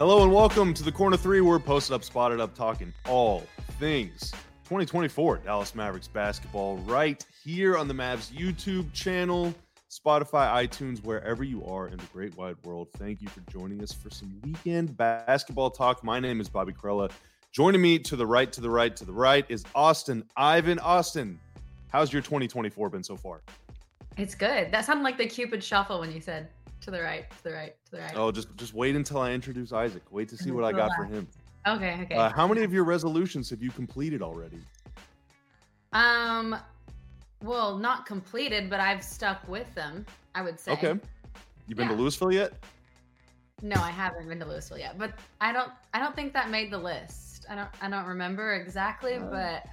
Hello and welcome to the Corner Three. We're posted up, spotted up, talking all things 2024 Dallas Mavericks basketball right here on the Mavs YouTube channel, Spotify, iTunes, wherever you are in the great wide world. Thank you for joining us for some weekend basketball talk. My name is Bobby Karalla. Joining me to the right, to the right, to the right is Austyn Ivan. Austyn, how's your 2024 been so far? It's good. That sounded like the Cupid shuffle when you said to the right, to the right, to the right. Oh, just just wait until I introduce Isaac. Wait to see what I got for him. Okay, okay. Uh, how many of your resolutions have you completed already? Um, well, not completed, but I've stuck with them. I would say. Okay. You been Yeah. to Louisville yet? No, I haven't been to Louisville yet, but I don't. I don't think that made the list. I don't. I don't remember exactly, Uh, but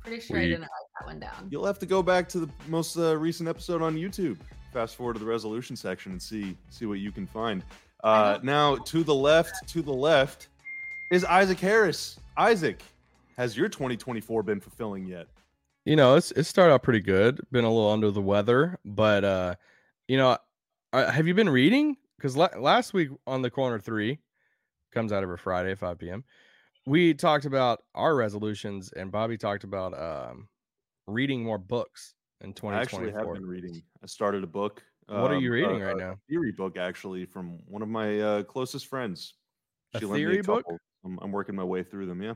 pretty sure I didn't write that one down. You'll have to go back to the most uh, recent episode on YouTube. Fast forward to the resolution section and see see what you can find. Uh, now to the left, to the left is Isaac Harris. Isaac, has your 2024 been fulfilling yet? You know, it's it started out pretty good. Been a little under the weather, but uh, you know, uh, have you been reading? Because la- last week on the corner three comes out every Friday at 5 p.m. We talked about our resolutions, and Bobby talked about um, reading more books in I actually have been reading. I started a book. What are you um, reading a- right a now? Theory book, actually, from one of my uh, closest friends. A lent me theory book? I'm, I'm working my way through them. Yeah.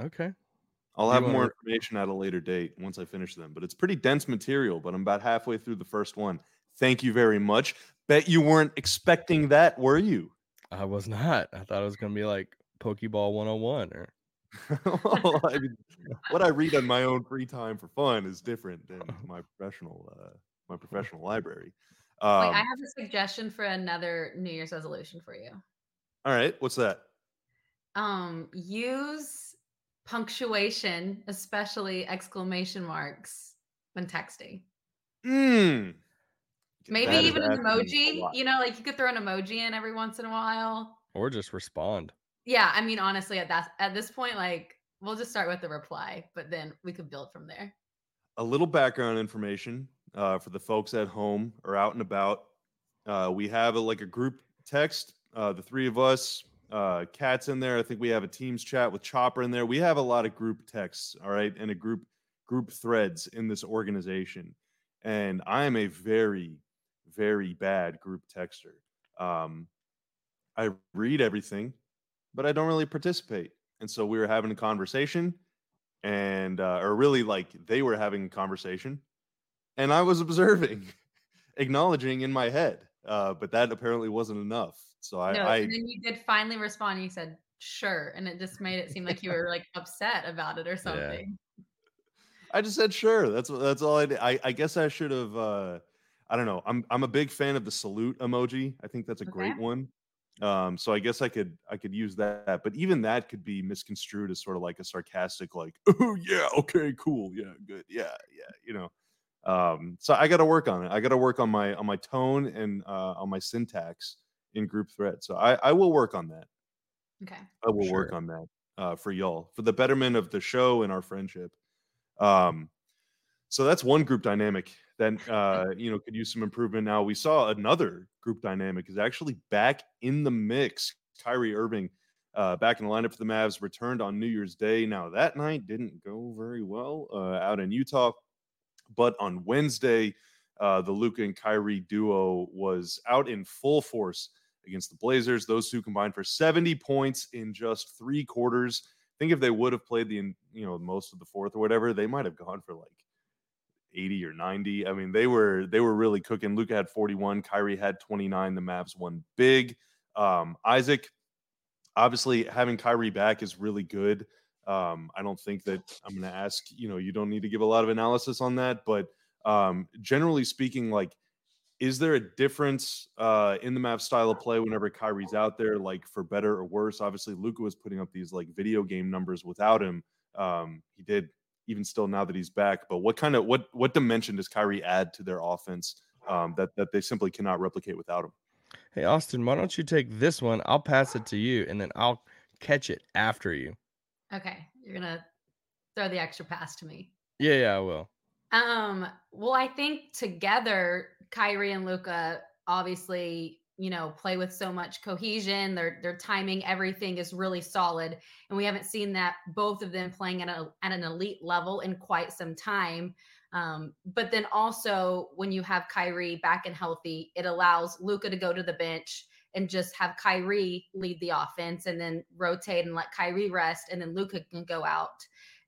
Okay. I'll have more information at a later date once I finish them, but it's pretty dense material. But I'm about halfway through the first one. Thank you very much. Bet you weren't expecting that, were you? I was not. I thought it was gonna be like Pokeball 101 or Well, I mean, what I read on my own free time for fun is different than my professional uh, my professional library. Wait, Um, I have a suggestion for another New Year's resolution for you. all right, what's that? Um, use punctuation, especially exclamation marks, when texting. Mm. Maybe That is even an emoji. You know, like you could throw an emoji in every once in a while. or just respond. Yeah, I mean, honestly, at that at this point, like we'll just start with the reply, but then we could build from there. a little background information uh, for the folks at home or out and about. Uh, we have a, like a group text, uh, the three of us, uh, cats in there. I think we have a Teams chat with Chopper in there. We have a lot of group texts, all right, and a group group threads in this organization. And I am a very, very bad group texter. Um, I read everything, but I don't really participate. And so we were having a conversation and uh, or really like they were having a conversation and i was observing acknowledging in my head uh, but that apparently wasn't enough so i, no, I and then you did finally respond. You said sure, and it just made it seem like you were like upset about it or something. I just said sure. That's that's all I did. I, I guess I should have. Uh, I don't know. I'm I'm a big fan of the salute emoji. I think that's a great one. Um, so I guess I could I could use that, but even that could be misconstrued as sort of like a sarcastic, like, oh yeah, okay, cool, yeah, good, yeah, yeah, you know. Um, so I got to work on it. I got to work on my on my tone and uh, on my syntax in group thread. So I I will work on that. Okay. I will work on that uh, for y'all for the betterment of the show and our friendship. Um, so that's one group dynamic that uh, you know could use some improvement. Now we saw another group dynamic is actually back in the mix. Kyrie Irving uh, back in the lineup for the Mavs returned on New Year's Day. Now that night didn't go very well uh, out in Utah, but on Wednesday, uh, the Luka and Kyrie duo was out in full force against the Blazers. Those two combined for 70 points in just three quarters. I think if they would have played the you know most of the fourth or whatever, they might have gone for like 80 or 90. I mean, they were they were really cooking. Luka had 41, Kyrie had 29. The Mavs won big. Um, Isaac, obviously having Kyrie back is really good. Um, I don't think that I'm going to ask. You know, you don't need to give a lot of analysis on that, but um, generally speaking, like is there a difference uh, in the map style of play whenever Kyrie's out there, like for better or worse? Obviously, Luka was putting up these like video game numbers without him. Um, he did even still now that he's back. But what kind of what what dimension does Kyrie add to their offense um, that that they simply cannot replicate without him? Hey Austyn, why don't you take this one? I'll pass it to you, and then I'll catch it after you. Okay. You're gonna throw the extra pass to me. Yeah, yeah, I will. Um, well, I think together, Kyrie and Luka obviously you know, play with so much cohesion. Their their timing, everything is really solid, and we haven't seen that both of them playing at a at an elite level in quite some time. Um, but then also when you have Kyrie back and healthy, it allows Luka to go to the bench and just have Kyrie lead the offense and then rotate and let Kyrie rest, and then Luka can go out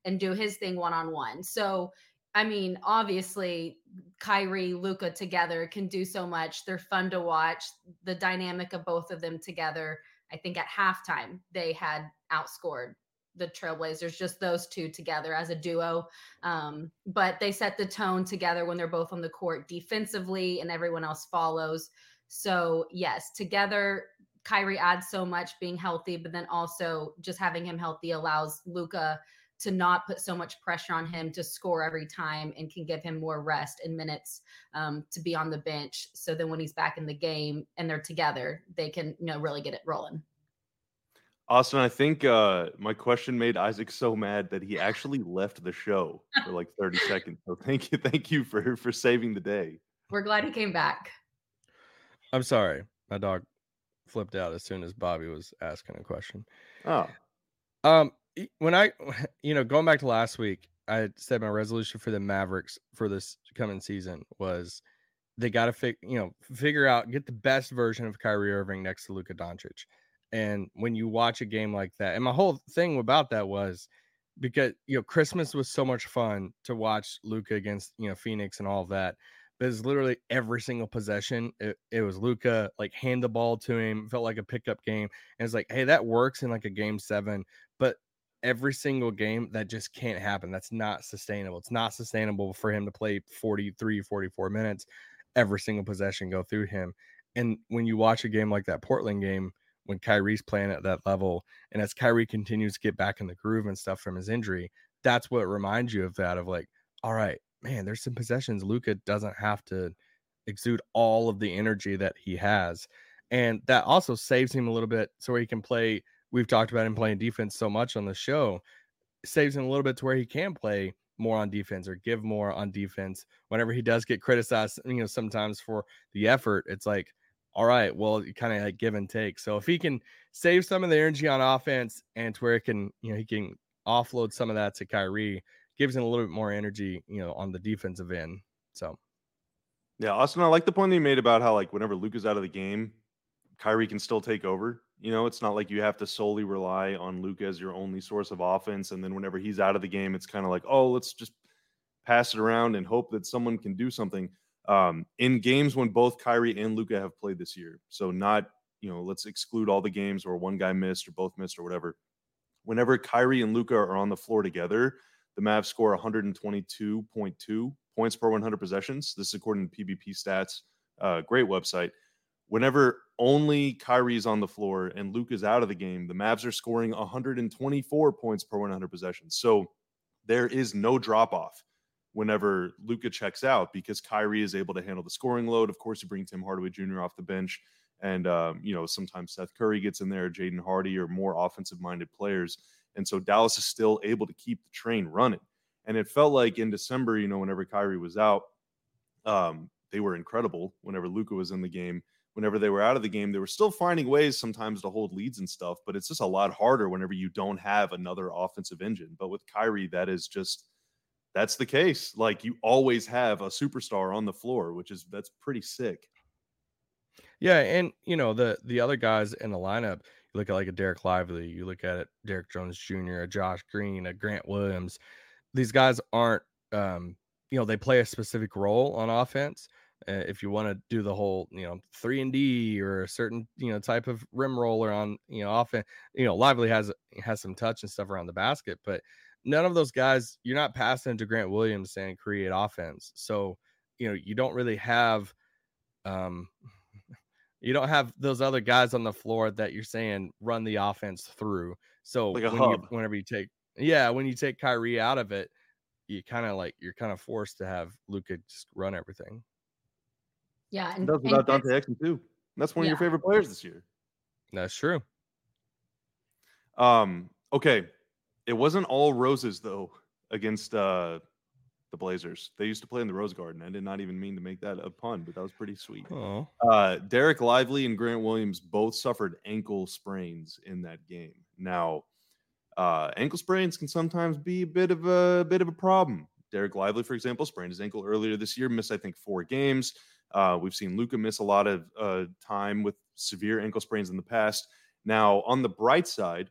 and do his thing one on one. So I mean, obviously, Kyrie, Luka together can do so much. They're fun to watch. The dynamic of both of them together. I think at halftime they had outscored the Trailblazers, just those two together as a duo. Um, but they set the tone together when they're both on the court defensively, and everyone else follows. So yes, together Kyrie adds so much being healthy, but then also just having him healthy allows Luka to not put so much pressure on him to score every time and can give him more rest and minutes um, to be on the bench. So then when he's back in the game and they're together, they can you know really get it rolling. Austyn, I think uh, my question made Isaac so mad that he actually left the show for like 30 seconds. So thank you, thank you for for saving the day. We're glad he came back. I'm sorry, my dog flipped out as soon as Bobby was asking a question. Oh, um, when I, you know, going back to last week, I said my resolution for the Mavericks for this coming season was they got to fig, you know, figure out get the best version of Kyrie Irving next to Luka Doncic. And when you watch a game like that, and my whole thing about that was because you know Christmas was so much fun to watch Luka against you know Phoenix and all that. But it's literally every single possession. It, it was Luka like hand the ball to him, felt like a pickup game. And it's like, hey, that works in like a game seven, but every single game that just can't happen. That's not sustainable. It's not sustainable for him to play 43, 44 minutes every single possession go through him. And when you watch a game like that Portland game, when Kyrie's playing at that level, and as Kyrie continues to get back in the groove and stuff from his injury, that's what reminds you of that of like, all right, man, there's some possessions Luka doesn't have to exude all of the energy that he has. And that also saves him a little bit so he can play we've talked about him playing defense so much on the show, saves him a little bit to where he can play more on defense or give more on defense. Whenever he does get criticized, you know, sometimes for the effort, it's like, all right, well, kind of like give and take. So if he can save some of the energy on offense and to where it can, you know, he can offload some of that to Kyrie, gives him a little bit more energy, you know, on the defensive end. So yeah, Austyn, I like the point that you made about how like whenever Luke is out of the game, Kyrie can still take over. You know, it's not like you have to solely rely on Luka as your only source of offense. And then whenever he's out of the game, it's kind of like, oh, let's just pass it around and hope that someone can do something. Um, in games when both Kyrie and Luka have played this year. So not, you know, let's exclude all the games where one guy missed or both missed or whatever. Whenever Kyrie and Luka are on the floor together, the Mavs score 122.2 points per 100 possessions. This is according to PBP stats. Uh, great website whenever only Kyrie's on the floor and Luke is out of the game, the Mavs are scoring 124 points per 100 possessions. So there is no drop off whenever Luka checks out because Kyrie is able to handle the scoring load. Of course, you bring Tim Hardaway Jr. off the bench. And, um, you know, sometimes Seth Curry gets in there, Jaden Hardy, or more offensive minded players. And so Dallas is still able to keep the train running. And it felt like in December, you know, whenever Kyrie was out, um, they were incredible whenever Luka was in the game whenever they were out of the game, they were still finding ways sometimes to hold leads and stuff, but it's just a lot harder whenever you don't have another offensive engine. But with Kyrie, that is just that's the case. Like you always have a superstar on the floor, which is that's pretty sick. Yeah, and you know the the other guys in the lineup. You look at like a Dereck Lively, you look at it, Derrick Jones Jr., a Josh Green, a Grant Williams. These guys aren't, um, you know, they play a specific role on offense, uh, if you want to do the whole you know three and D or a certain you know type of rim roller on you know often you know Lively has has some touch and stuff around the basket, but none of those guys you're not passing to Grant Williams saying create offense. So you know you don't really have um you don't have those other guys on the floor that you're saying run the offense through. So like when you, whenever you take yeah when you take Kyrie out of it, you kind of like you're kind of forced to have Luka just run everything. Yeah, and, does without Dante Exum too. That's one of your favorite players this year. That's true. Um. Okay, it wasn't all roses though against uh the Blazers. They used to play in the Rose Garden. I did not even mean to make that a pun, but that was pretty sweet. Oh, Uh, Dereck Lively and Grant Williams both suffered ankle sprains in that game. Now, uh, ankle sprains can sometimes be a bit of a bit of a problem. Dereck Lively, for example, sprained his ankle earlier this year, missed I think four games. Uh, we've seen Luka miss a lot of uh, time with severe ankle sprains in the past. Now, on the bright side,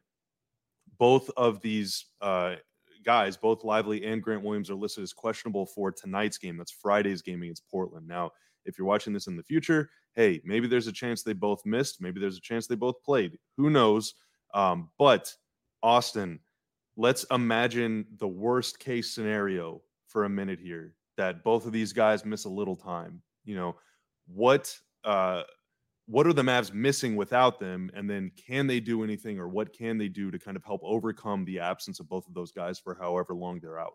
both of these uh, guys, both Lively and Grant Williams, are listed as questionable for tonight's game. That's Friday's game against Portland. Now, if you're watching this in the future, hey, maybe there's a chance they both missed. Maybe there's a chance they both played. Who knows? Um, but Austyn, let's imagine the worst case scenario for a minute here that both of these guys miss a little time. You know, what uh what are the Mavs missing without them? And then can they do anything or what can they do to kind of help overcome the absence of both of those guys for however long they're out?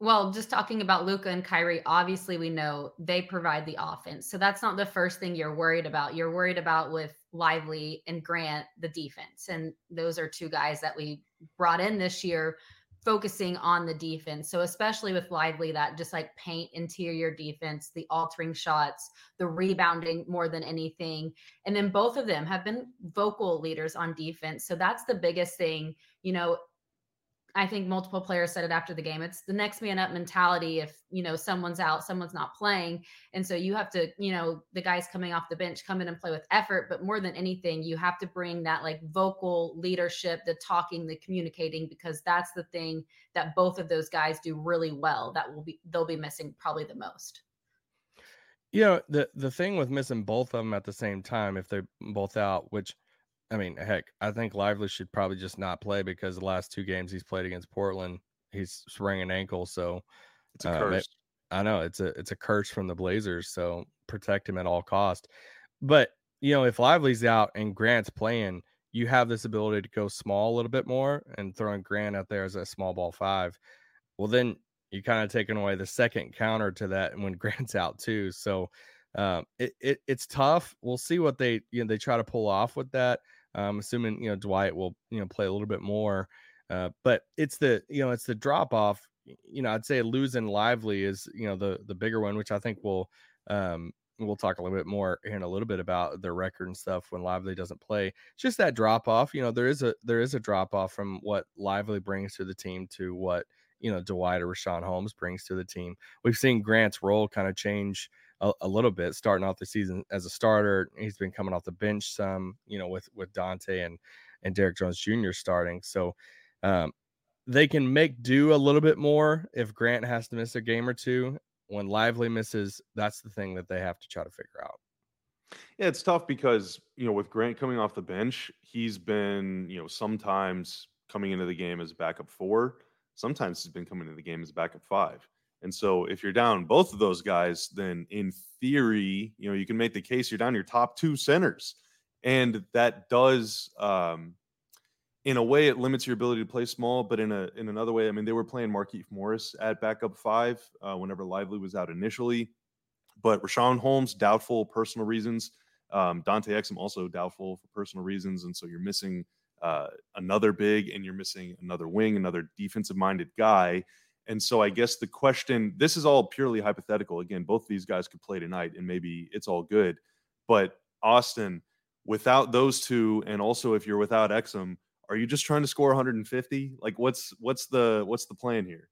Well, just talking about Luka and Kyrie, obviously we know they provide the offense. So that's not the first thing you're worried about. You're worried about with Lively and Grant the defense. And those are two guys that we brought in this year focusing on the defense. So especially with Lively that just like paint interior defense, the altering shots, the rebounding more than anything. And then both of them have been vocal leaders on defense. So that's the biggest thing, you know, I think multiple players said it after the game. It's the next man up mentality. If you know someone's out, someone's not playing, and so you have to, you know, the guys coming off the bench come in and play with effort. But more than anything, you have to bring that like vocal leadership, the talking, the communicating, because that's the thing that both of those guys do really well. That will be they'll be missing probably the most. you know the the thing with missing both of them at the same time, if they're both out, which I mean, heck, I think Lively should probably just not play because the last two games he's played against Portland, he's sprained an ankle. So It's a Uh. I know it's a it's a curse from the Blazers. So protect him at all cost. But you know, if Lively's out and Grant's playing, you have this ability to go small a little bit more and throwing Grant out there as a small ball five. Well, then you kind of taking away the second counter to that when Grant's out too. So um, it, it it's tough. We'll see what they you know they try to pull off with that. Um, assuming you know Dwight will you know play a little bit more, uh, but it's the you know it's the drop off. You know, I'd say losing Lively is you know the the bigger one, which I think will um, we'll talk a little bit more in a little bit about their record and stuff when Lively doesn't play. It's just that drop off. You know, there is a there is a drop off from what Lively brings to the team to what you know Dwight or Richaun Holmes brings to the team. We've seen Grant's role kind of change a, a little bit starting off the season as a starter. He's been coming off the bench some, you know, with with Dante and and Derrick Jones Jr. starting. So um, they can make do a little bit more if Grant has to miss a game or two. When Lively misses, that's the thing that they have to try to figure out. Yeah, it's tough because, you know, with Grant coming off the bench, he's been, you know, sometimes coming into the game as backup four, sometimes he's been coming into the game as backup five. And so if you're down both of those guys, then in theory, you know, you can make the case you're down your top two centers. And that does um in a way it limits your ability to play small, but in a in another way, I mean, they were playing Markieff Morris at backup five uh, whenever Lively was out initially. But Richaun Holmes, doubtful personal reasons. Um, Dante Exum also doubtful for personal reasons, and so you're missing uh, another big, and you're missing another wing, another defensive-minded guy. And so I guess the question, this is all purely hypothetical. Again, both these guys could play tonight, and maybe it's all good. But Austyn, without those two, and also if you're without Exum, are you just trying to score 150? Like, what's what's the what's the plan here?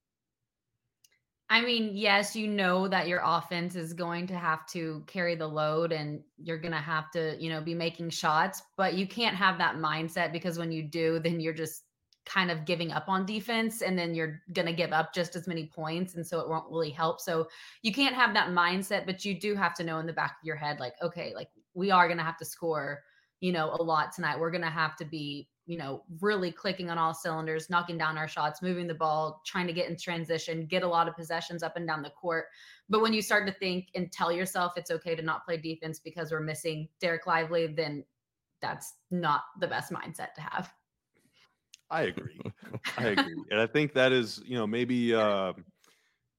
I mean, yes, you know that your offense is going to have to carry the load and you're going to have to, you know, be making shots, but you can't have that mindset because when you do, then you're just kind of giving up on defense and then you're going to give up just as many points and so it won't really help. So you can't have that mindset, but you do have to know in the back of your head like okay, like we are going to have to score, you know, a lot tonight. We're going to have to be you know, really clicking on all cylinders, knocking down our shots, moving the ball, trying to get in transition, get a lot of possessions up and down the court. But when you start to think and tell yourself it's okay to not play defense because we're missing Dereck Lively, then that's not the best mindset to have. I agree. I agree. And I think that is, you know, maybe uh,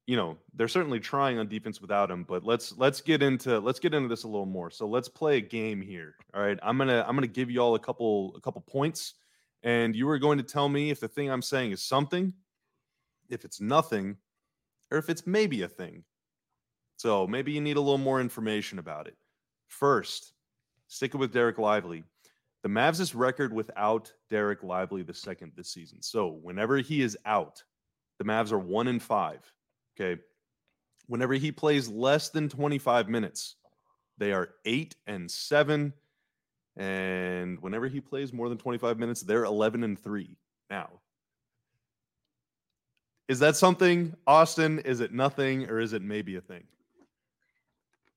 you know, they're certainly trying on defense without him, but let's let's get into let's get into this a little more. So let's play a game here. All right. I'm gonna I'm gonna give you all a couple a couple points, and you are going to tell me if the thing I'm saying is something. If it's nothing, or if it's maybe a thing. So maybe you need a little more information about it. First, sticking with Dereck Lively, the Mavs' record without Dereck Lively the second this season. So whenever he is out, the Mavs are one in five. Okay. Whenever he plays less than 25 minutes, they are eight and seven. And whenever he plays more than 25 minutes, they're 11 and three now. Is that something, Austyn? Is it nothing or is it maybe a thing?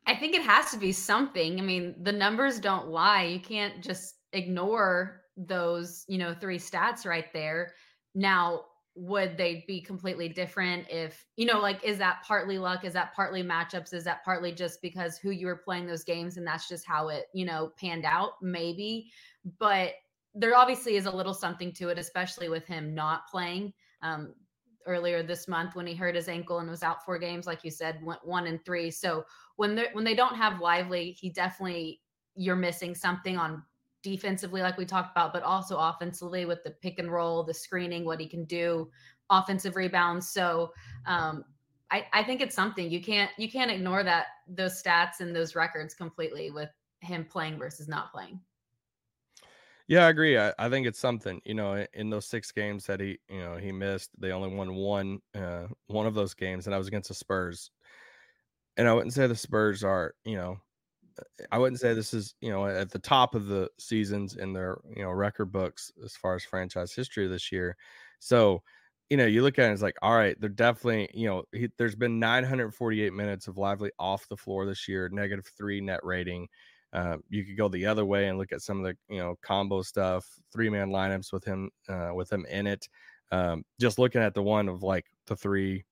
I think it has to be something. I mean, the numbers don't lie. You can't just ignore those, you know, three stats right there. Now, would they be completely different if, you know, like, is that partly luck? Is that partly matchups? Is that partly just because who you were playing those games and that's just how it, you know, panned out? Maybe. But there obviously is a little something to it, especially with him not playing. Um, earlier this month when he hurt his ankle and was out four games, like you said, went one and three. So when they when they don't have Lively, he definitely you're missing something on defensively, like we talked about, but also offensively with the pick and roll, the screening, what he can do, offensive rebounds. So um, I, I think it's something you can't you can't ignore that those stats and those records completely with him playing versus not playing. Yeah, I agree. I, I think it's something. You know, in those six games that he, you know, he missed, they only won one, uh, one of those games, and I was against the Spurs. And I wouldn't say the Spurs are, you know, I wouldn't say this is, you know, at the top of the seasons in their, you know, record books as far as franchise history this year. So, you know, you look at it, it's like, all right, they're definitely, you know, he, there's been 948 minutes of lively off the floor this year, negative three net rating. Uh, you could go the other way and look at some of the you know combo stuff, three man lineups with him uh, with him in it. Um, just looking at the one of like the three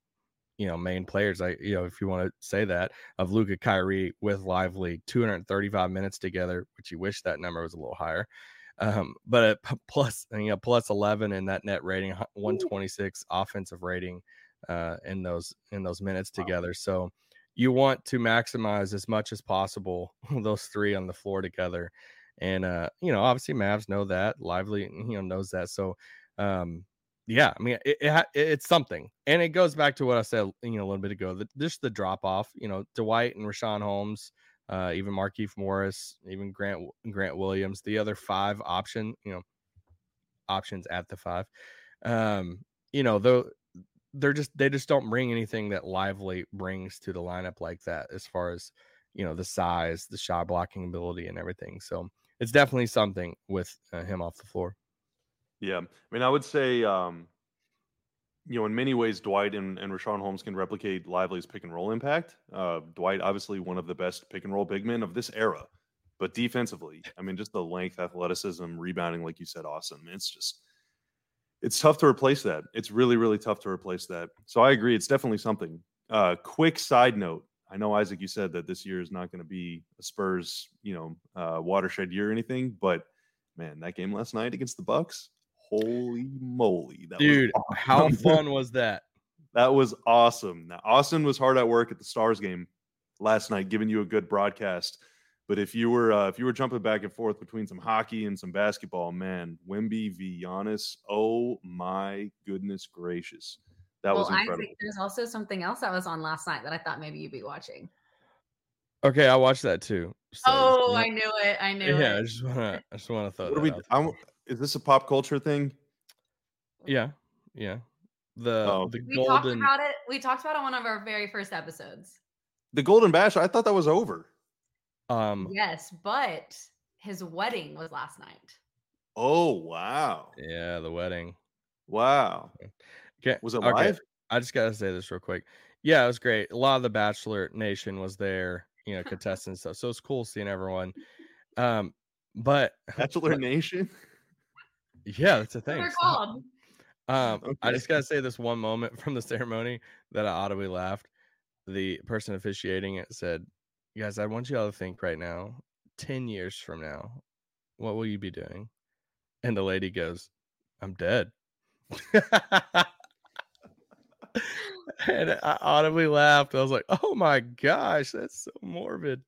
you know main players, I you know if you want to say that of Luka Kyrie with Lively, 235 minutes together, which you wish that number was a little higher. Um, but plus you know plus 11 in that net rating, 126 offensive rating uh, in those in those minutes together. So you want to maximize as much as possible those three on the floor together. And uh, you know, obviously Mavs know that, Lively, you know, knows that. So um, yeah, I mean, it, it, it's something, and it goes back to what I said, you know, a little bit ago. That just the drop off, you know, Dwight and Richaun Holmes, uh, even Markieff Morris, even Grant Grant Williams, the other five option, you know, options at the five. Um, you know, though they're just they just don't bring anything that Lively brings to the lineup like that as far as you know the size, the shot blocking ability, and everything. So it's definitely something with uh, him off the floor. Yeah, I mean, I would say, um, you know, in many ways, Dwight and, and Richaun Holmes can replicate Lively's pick and roll impact. Uh, Dwight, obviously, one of the best pick and roll big men of this era, but defensively, I mean, just the length, athleticism, rebounding, like you said, awesome. It's just it's tough to replace that. It's really, really tough to replace that. So I agree. It's definitely something. Uh, quick side note. I know Isaac, you said that this year is not going to be a Spurs, you know, uh, watershed year or anything, but man, that game last night against the Bucks, holy moly, that dude, awesome. how fun was that? That was awesome. Now, Austyn was hard at work at the Stars game last night, giving you a good broadcast. But if you were uh, if you were jumping back and forth between some hockey and some basketball, man, Wemby v Giannis, oh my goodness gracious, that well, was incredible. Isaac, there's also something else that was on last night that I thought maybe you'd be watching. Okay, I watched that too. So, oh, I knew it. I knew yeah, it. Yeah, I just wanna I just wanna throw what we, I'm, is this a pop culture thing? Yeah, yeah. The oh. the we golden... talked about it. We talked about it on one of our very first episodes. The Golden Bash. I thought that was over. Um, yes, but his wedding was last night. Oh wow! Yeah, the wedding. Wow. Okay, was it okay. live? I just gotta say this real quick. Yeah, it was great. A lot of the Bachelor Nation was there, you know, contestants stuff. So it's cool seeing everyone. Um, but Bachelor Nation. Yeah, that's a thing. They're called. Um, okay. I just gotta say this one moment from the ceremony that I audibly laughed. The person officiating it said, guys, I want you all to think right now 10 years from now, what will you be doing? And the lady goes, I'm dead. and I audibly laughed. I was like, oh my gosh, that's so morbid.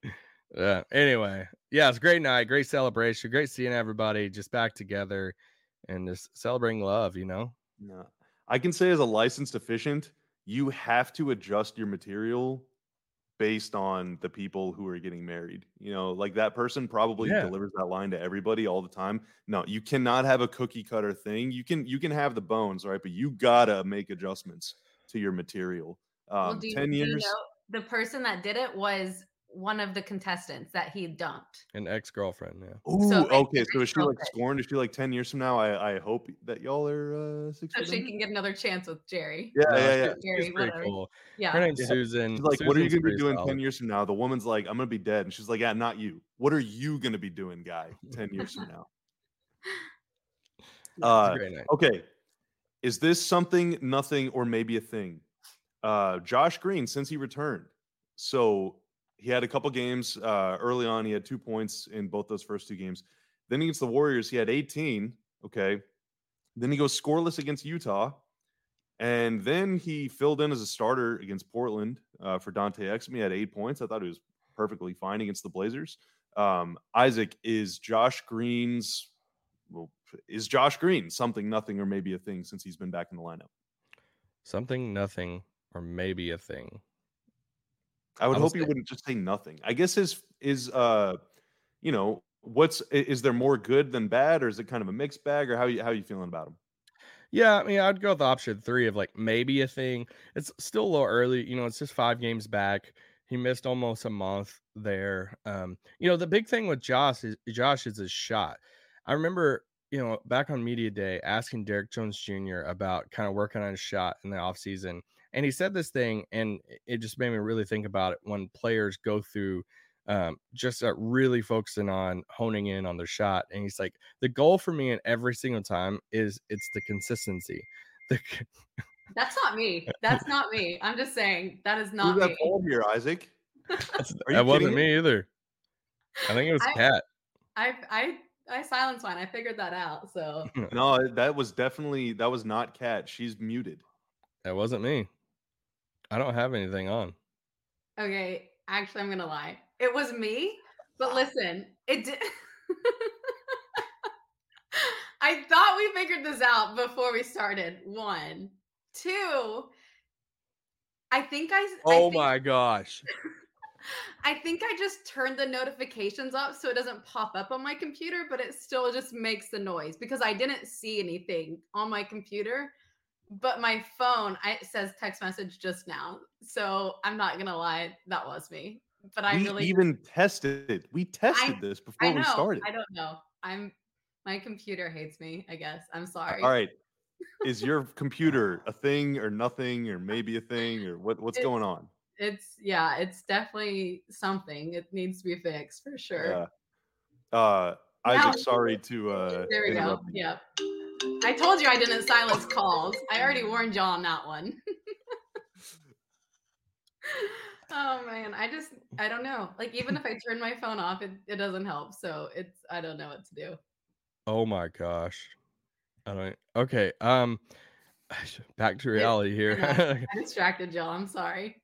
Yeah. Anyway, yeah, it's a great night, great celebration, great seeing everybody just back together and just celebrating love, you know? Yeah. I can say as a licensed officiant, you have to adjust your material based on the people who are getting married. You know, like that person probably Yeah. delivers that line to everybody all the time. No, you cannot have a cookie cutter thing. You can you can have the bones, right? But you gotta make adjustments to your material. Um, well, do you, ten do you years. know the person that did it was one of the contestants that he dumped. An ex girlfriend. Yeah. Ooh, So okay. So is she like scorned? Is she like ten years from now? I I hope that y'all are uh, six So she can get another chance with Gerry. Yeah, yeah, yeah. Gerry, She's pretty cool. Yeah. Her name's Yeah. Susan. She's like, what are you gonna be doing solid. 10 years from now? The woman's like, I'm gonna be dead. And she's like, Yeah, not you. What are you gonna be doing, guy, 10 years from now? Uh, okay. Is this something, nothing, or maybe a thing? Uh, Josh Green, since he returned. So he had a couple games uh, early on. He had two points in both those first two games. Then against the Warriors, he had 18. Okay. Then he goes scoreless against Utah. And then he filled in as a starter against Portland uh, for Dante Exum. He had eight points. I thought he was perfectly fine against the Blazers. Um, Isaac, is Josh Green's well, is Josh Green something, nothing, or maybe a thing since he's been back in the lineup? Something, nothing, or maybe a thing. I would I hope would you wouldn't just say nothing. I guess his is uh, you know, what's is there more good than bad, or is it kind of a mixed bag, or how you how you feeling about him? Yeah, I mean, I'd go with option three of like maybe a thing. It's still a little early, you know. It's just five games back. He missed almost a month there. Um, you know, the big thing with Josh is Josh is his shot. I remember, you know, back on media day asking Derrick Jones Jr. about kind of working on his shot in the offseason. And he said this thing, and it- it just made me really think about it when players go through um, just uh, really focusing on honing in on their shot. And he's like, the goal for me in every single time is it's the consistency. The, c- That's not me. That's not me. I'm just saying that is not Who's that me. here, Isaac? Are you that wasn't me either. I think it was I- Cat. I I I silenced mine. I figured that out. So No, that was definitely that was not Cat. She's muted. That wasn't me. I don't have anything on. okay, actually, I'm gonna lie. It was me. But ah. listen, it did. I thought we figured this out before we started. One, two. I think I. I Oh think- my gosh. I think I just turned the notifications up so it doesn't pop up on my computer, but it still just makes the noise because I didn't see anything on my computer. But my phone, I, it says text message just now. So I'm not gonna lie, that was me. But I we really, even tested. It. We tested this before I know, we started. I don't know. I'm my computer hates me. I guess I'm sorry. All right. Is your computer a thing or nothing or maybe a thing or what, what's It's- going on? It's yeah, it's definitely something. It needs to be fixed for sure. Yeah. Uh Now- Isaac, sorry to uh There we go. interrupt you. Yep. I told you I didn't silence calls. I already warned y'all on that one. oh man, I just I don't know. Like even if I turn my phone off, it, it doesn't help. So it's I don't know what to do. Oh my gosh. I don't okay. Um back to reality here. I distracted y'all. I'm sorry.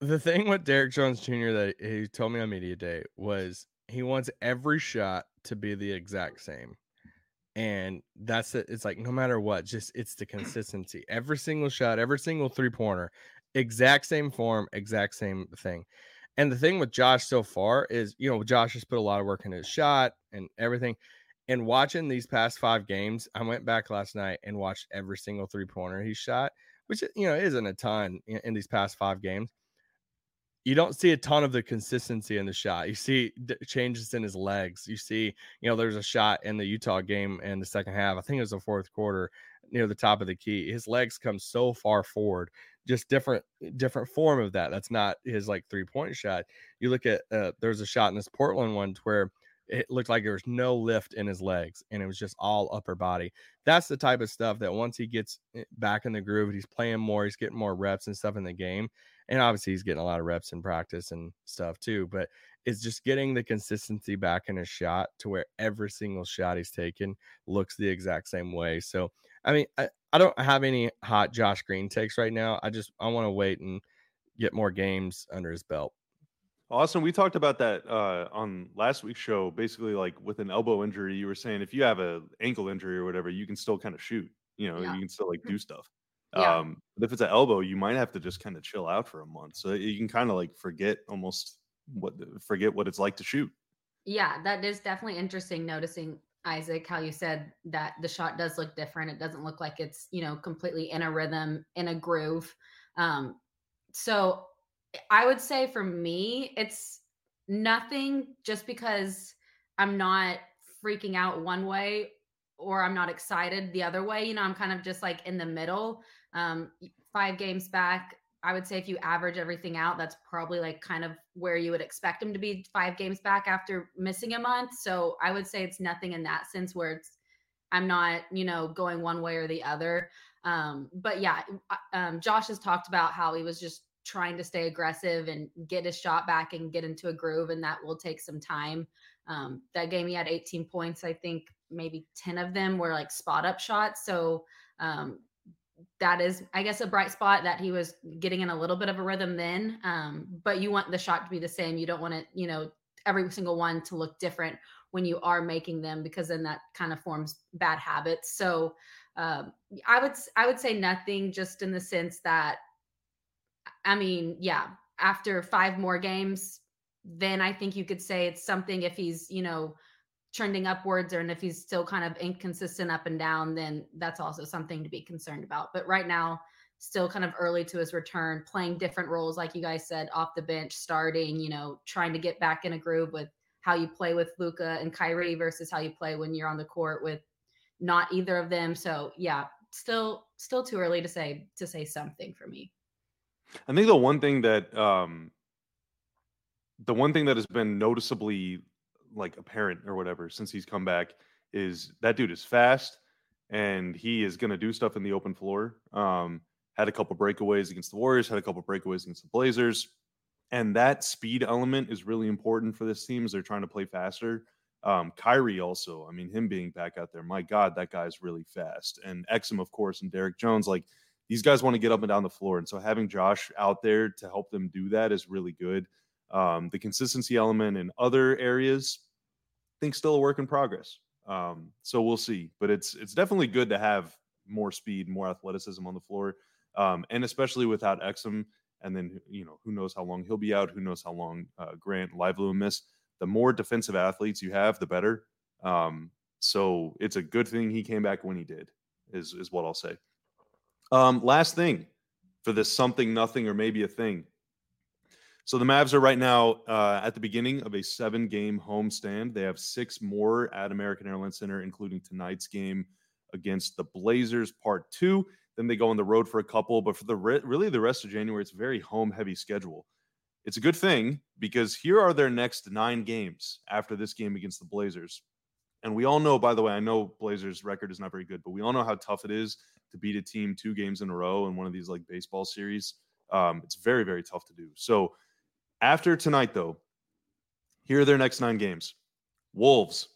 the thing with Derrick Jones Jr. that he told me on media day was he wants every shot to be the exact same. And that's it. It's like no matter what, just it's the mm. consistency. Every single shot, every single three pointer, exact same form, exact same thing. And the thing with Josh so far is, you know, Josh has put a lot of work in his shot and everything. And watching these past five games, I went back last night and watched every single three pointer he shot, which you know isn't a ton in, in these past five games you don't see a ton of the consistency in the shot. You see d- changes in his legs. You see, you know, there's a shot in the Utah game in the second half. I think it was the fourth quarter near the top of the key. His legs come so far forward, just different, different form of that. That's not his like three point shot. You look at, uh, there's a shot in this Portland one where it looked like there was no lift in his legs and it was just all upper body. That's the type of stuff that once he gets eh, back in the groove, he's playing more, he's getting more reps and stuff in the game and obviously he's getting a lot of reps in practice and stuff too but it's just getting the consistency back in his shot to where every single shot he's taken looks the exact same way so i mean i, I don't have any hot josh green takes right now i just i want to wait and get more games under his belt Awesome. we talked about that uh, on last week's show. Basically, like with an elbow injury, you were saying if you have a ankle injury or whatever, you can still kind of shoot. You know, Yeah. you can still like do stuff. Yeah. Um, but if it's an elbow, you might have to just kind of chill out for a month, so you can kind of like forget almost what forget what it's like to shoot. Yeah, that is definitely interesting noticing Isaac how you said that the shot does look different. It doesn't look like it's, you know, completely in a rhythm, in a groove. Um so I would say for me it's nothing just because I'm not freaking out one way or I'm not excited the other way. You know, I'm kind of just like in the middle. Um, five games back, I would say if you average everything out, that's probably like kind of where you would expect him to be five games back after missing a month. So I would say it's nothing in that sense where it's I'm not, you know, going one way or the other. Um, but yeah, um, Josh has talked about how he was just trying to stay aggressive and get his shot back and get into a groove, and that will take some time. Um, that game he had 18 points. I think maybe 10 of them were like spot up shots. So um, that is, I guess, a bright spot that he was getting in a little bit of a rhythm then. Um, but you want the shot to be the same. You don't want it, you know, every single one to look different when you are making them because then that kind of forms bad habits. So um, I would I would say nothing, just in the sense that, I mean, yeah, after five more games, then I think you could say it's something if he's, you know, trending upwards or and if he's still kind of inconsistent up and down, then that's also something to be concerned about. But right now, still kind of early to his return, playing different roles, like you guys said, off the bench, starting, you know, trying to get back in a groove with how you play with Luka and Kyrie versus how you play when you're on the court with not either of them. So yeah, still still too early to say to say something for me. I think the one thing that um the one thing that has been noticeably like apparent or whatever since he's come back is that dude is fast and he is going to do stuff in the open floor. Um, had a couple breakaways against the Warriors, had a couple breakaways against the Blazers, and that speed element is really important for this team as they're trying to play faster. Um, Kyrie also, I mean, him being back out there, my God, that guy's really fast. And Exum, of course, and Derrick Jones, like these guys want to get up and down the floor. And so having Josh out there to help them do that is really good. Um, the consistency element in other areas, I think still a work in progress. Um, so we'll see, but it's it's definitely good to have more speed, more athleticism on the floor, um, and especially without Exum. And then you know who knows how long he'll be out? Who knows how long uh, Grant Lively will miss? The more defensive athletes you have, the better. Um, so it's a good thing he came back when he did. Is is what I'll say. Um, last thing for this something, nothing, or maybe a thing. So the Mavs are right now uh, at the beginning of a seven game homestand. They have six more at American Airlines Center, including tonight's game against the Blazers, part two. Then they go on the road for a couple, but for the re- really the rest of January, it's a very home heavy schedule. It's a good thing because here are their next nine games after this game against the Blazers. And we all know, by the way, I know Blazers' record is not very good, but we all know how tough it is to beat a team two games in a row in one of these like baseball series. Um, it's very, very tough to do. So after tonight, though, here are their next nine games Wolves,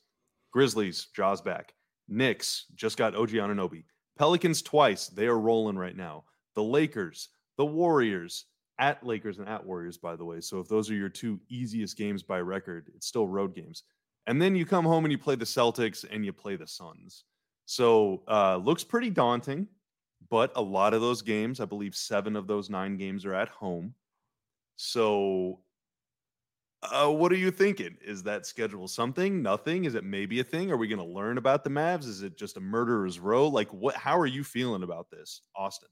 Grizzlies, Ja's back. Knicks just got OG Anunoby. Pelicans twice. They are rolling right now. The Lakers, the Warriors, at Lakers and at Warriors, by the way. So if those are your two easiest games by record, it's still road games. And then you come home and you play the Celtics and you play the Suns. So uh, looks pretty daunting, but a lot of those games, I believe seven of those nine games are at home. So, uh, what are you thinking? Is that schedule something? Nothing? Is it maybe a thing? Are we going to learn about the Mavs? Is it just a murderer's row? Like, what? How are you feeling about this, Austyn?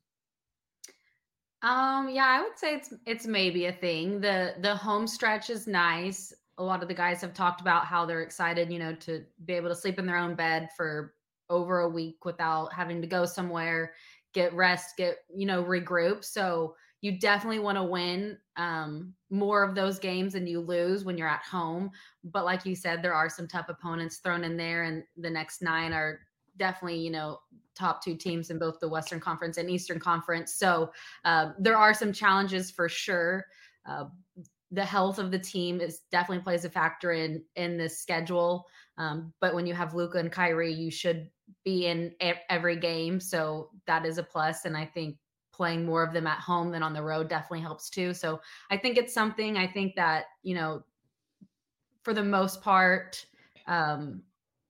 Um, yeah, I would say it's it's maybe a thing. The the home stretch is nice. A lot of the guys have talked about how they're excited, you know, to be able to sleep in their own bed for over a week without having to go somewhere, get rest, get, you know, regroup. So you definitely want to win um, more of those games than you lose when you're at home. But like you said, there are some tough opponents thrown in there, and the next nine are definitely, you know, top two teams in both the Western Conference and Eastern Conference. So uh, there are some challenges for sure. Uh, the health of the team is definitely plays a factor in in this schedule. Um, but when you have Luka and Kyrie, you should be in every game, so that is a plus. And I think playing more of them at home than on the road definitely helps too. So I think it's something I think that, you know, for the most part, um,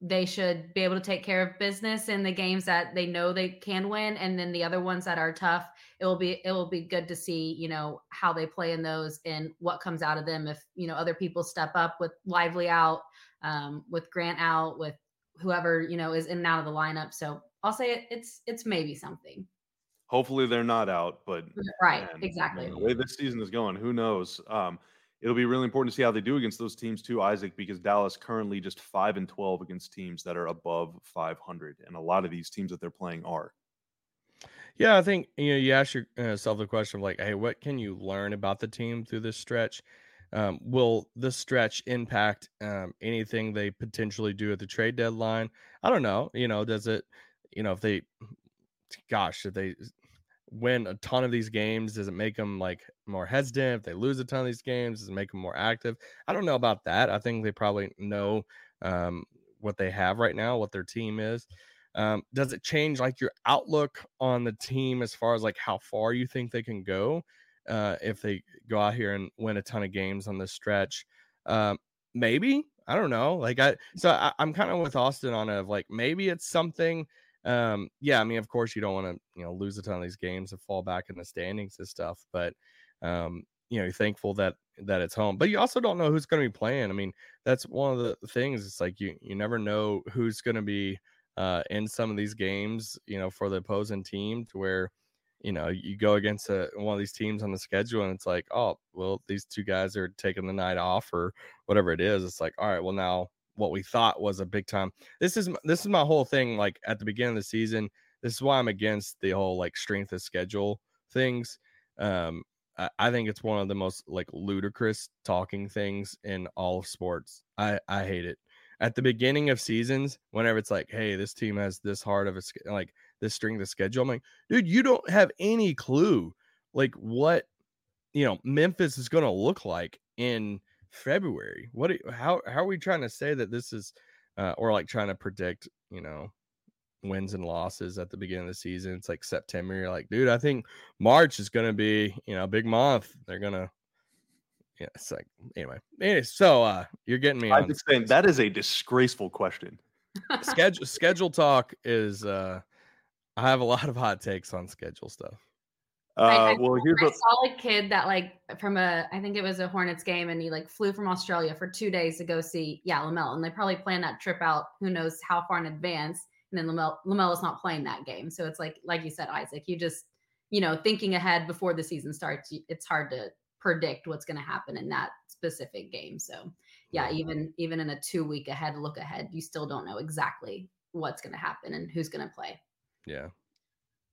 they should be able to take care of business in the games that they know they can win and then the other ones that are tough it will be it will be good to see you know how they play in those and what comes out of them. If you know other people step up with lively out um, with grant out with whoever you know is in and out of the lineup. So i'll say it, it's it's maybe something hopefully they're not out but right man, exactly man, the way this season is going who knows um it'll be really important to see how they do against those teams too, Isaac, because Dallas currently just five and twelve against teams that are above five hundred, and a lot of these teams that they're playing are. Yeah, I think you know you ask yourself the question of like, hey, what can you learn about the team through this stretch? Um, will this stretch impact um, anything they potentially do at the trade deadline? I don't know. You know, does it? You know, if they, gosh, if they win a ton of these games? Does it make them like more hesitant? If they lose a ton of these games, does it make them more active? I don't know about that. I think they probably know um, what they have right now, what their team is. Um, does it change like your outlook on the team as far as like how far you think they can go uh, if they go out here and win a ton of games on this stretch? Um, maybe I don't know. Like I, so I, I'm kind of with Austyn on it of like maybe it's something um, yeah, I mean, of course, you don't want to, you know, lose a ton of these games and fall back in the standings and stuff, but, um, you know, you're thankful that that it's home, but you also don't know who's going to be playing. I mean, that's one of the things. It's like you you never know who's going to be uh, in some of these games, you know, for the opposing team to where, you know, you go against a, one of these teams on the schedule and it's like, oh, well, these two guys are taking the night off or whatever it is. It's like, all right, well, now what we thought was a big time. This is this is my whole thing. Like at the beginning of the season, this is why I'm against the whole like strength of schedule things. Um, I, I think it's one of the most like ludicrous talking things in all of sports. I I hate it. At the beginning of seasons, whenever it's like, hey, this team has this hard of a like this strength of schedule, I'm like, dude, you don't have any clue like what you know Memphis is going to look like in February. What? Are, how how are we trying to say that this is, uh, or like trying to predict, you know, wins and losses at the beginning of the season? It's like September. You're like, dude, I think March is going to be, you know, big month. They're gonna. Yeah, it's like anyway. Anyway, so uh, you're getting me. I'm just saying that is a disgraceful question. schedule schedule talk is. uh I have a lot of hot takes on schedule stuff. Uh, I, I well, here's I a saw a kid that like from a I think it was a Hornets game, and he like flew from Australia for two days to go see yeah LaMelo, and they probably planned that trip out who knows how far in advance, and then LaMelo LaMelo's not playing that game, so it's like like you said, Isaac, you just you know thinking ahead before the season starts, it's hard to predict what's going to happen in that specific game. So yeah, even even in a two week ahead look ahead, you still don't know exactly what's going to happen and who's going to play. Yeah,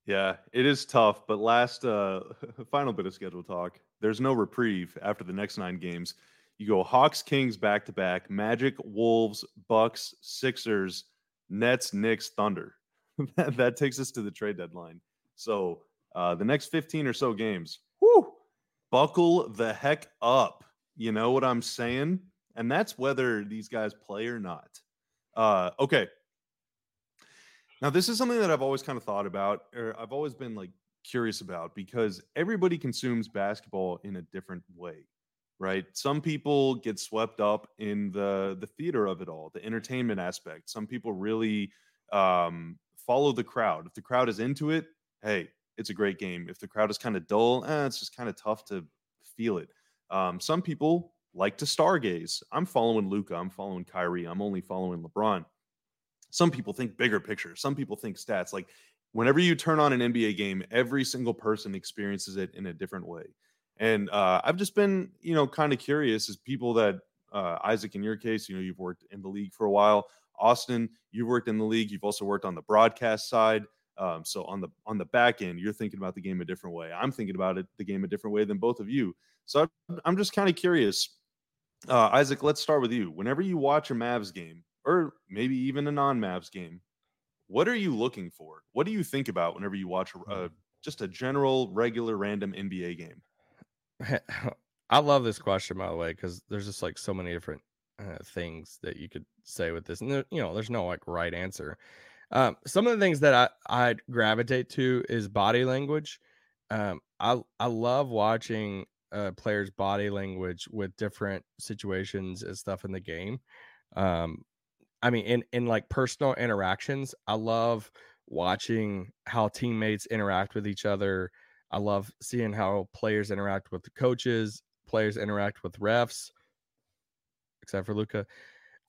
yeah, it is tough, but last uh final bit of schedule talk. There's no reprieve after the next 9 games. You go Hawks, Kings back to back, Magic, Wolves, Bucks, Sixers, Nets, Knicks, Thunder. that, that takes us to the trade deadline. So, uh the next 15 or so games. Whoo! Buckle the heck up. You know what I'm saying? And that's whether these guys play or not. Uh okay, now, this is something that I've always kind of thought about, or I've always been like curious about because everybody consumes basketball in a different way, right? Some people get swept up in the the theater of it all, the entertainment aspect. Some people really um, follow the crowd. If the crowd is into it, hey, it's a great game. If the crowd is kind of dull, eh, it's just kind of tough to feel it. Um, some people like to stargaze. I'm following Luka. I'm following Kyrie. I'm only following LeBron some people think bigger picture. Some people think stats. Like whenever you turn on an nba game every single person experiences it in a different way. And uh, i've just been you know kind of curious as people that uh, isaac in your case you know you've worked in the league for a while. Austyn you've worked in the league. You've also worked on the broadcast side. Um, so on the on the back end you're thinking about the game a different way. I'm thinking about it the game a different way than both of you. So i'm just kind of curious. Uh, isaac let's start with you. Whenever you watch a mavs game or maybe even a non-Mavs game, what are you looking for? What do you think about whenever you watch a, a mm. just a general, regular, random NBA game? I love this question, by the way, because there's just like so many different uh, things that you could say with this, and there, you know, there's no like right answer. Um, some of the things that I I gravitate to is body language. Um, I I love watching a player's body language with different situations and stuff in the game. Um, I mean, in in like personal interactions, I love watching how teammates interact with each other. I love seeing how players interact with the coaches, players interact with refs, except for Luka.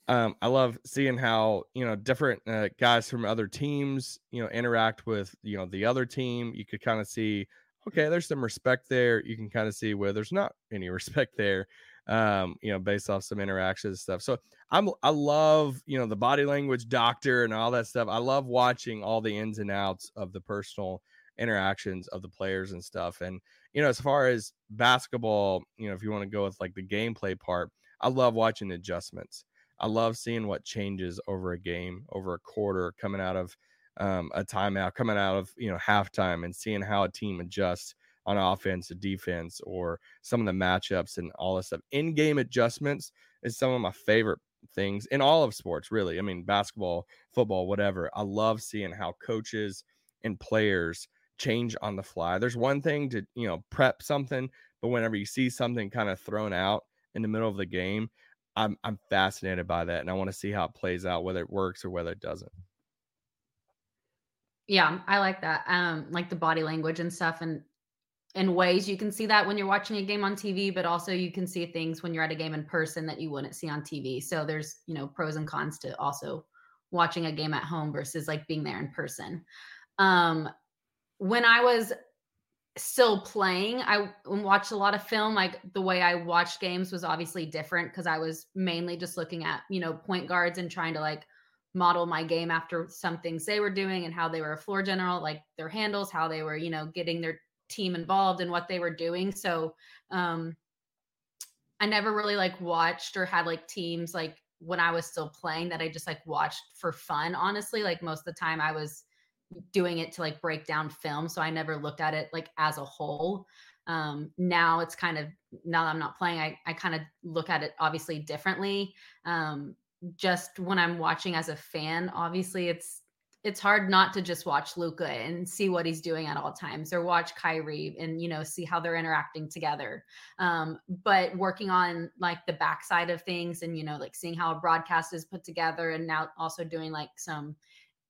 Um, I love seeing how you know different uh, guys from other teams you know interact with you know the other team. You could kind of see, okay, there's some respect there. You can kind of see where there's not any respect there, um, you know, based off some interactions and stuff. So I'm I love you know the body language doctor and all that stuff. I love watching all the ins and outs of the personal interactions of the players and stuff. And you know, as far as basketball, you know, if you want to go with like the gameplay part, I love watching adjustments. I love seeing what changes over a game, over a quarter, coming out of um, a timeout, coming out of you know halftime, and seeing how a team adjusts on offense, defense, or some of the matchups and all this stuff. In-game adjustments is some of my favorite things in all of sports, really. I mean, basketball, football, whatever. I love seeing how coaches and players change on the fly. There's one thing to you know prep something, but whenever you see something kind of thrown out in the middle of the game, I'm I'm fascinated by that, and I want to see how it plays out, whether it works or whether it doesn't. Yeah, I like that. Um, like the body language and stuff, and in ways you can see that when you're watching a game on TV, but also you can see things when you're at a game in person that you wouldn't see on TV. So there's you know pros and cons to also watching a game at home versus like being there in person. Um, when I was still playing. I watched a lot of film. Like the way I watched games was obviously different because I was mainly just looking at, you know, point guards and trying to like model my game after some things they were doing and how they were a floor general, like their handles, how they were, you know, getting their team involved in what they were doing. So um I never really like watched or had like teams like when I was still playing that I just like watched for fun, honestly. Like most of the time I was doing it to like break down film. So I never looked at it like as a whole. Um, now it's kind of now that I'm not playing, I, I kind of look at it obviously differently. Um, just when I'm watching as a fan, obviously it's it's hard not to just watch Luka and see what he's doing at all times or watch Kyrie and you know see how they're interacting together. Um, but working on like the backside of things and you know like seeing how a broadcast is put together and now also doing like some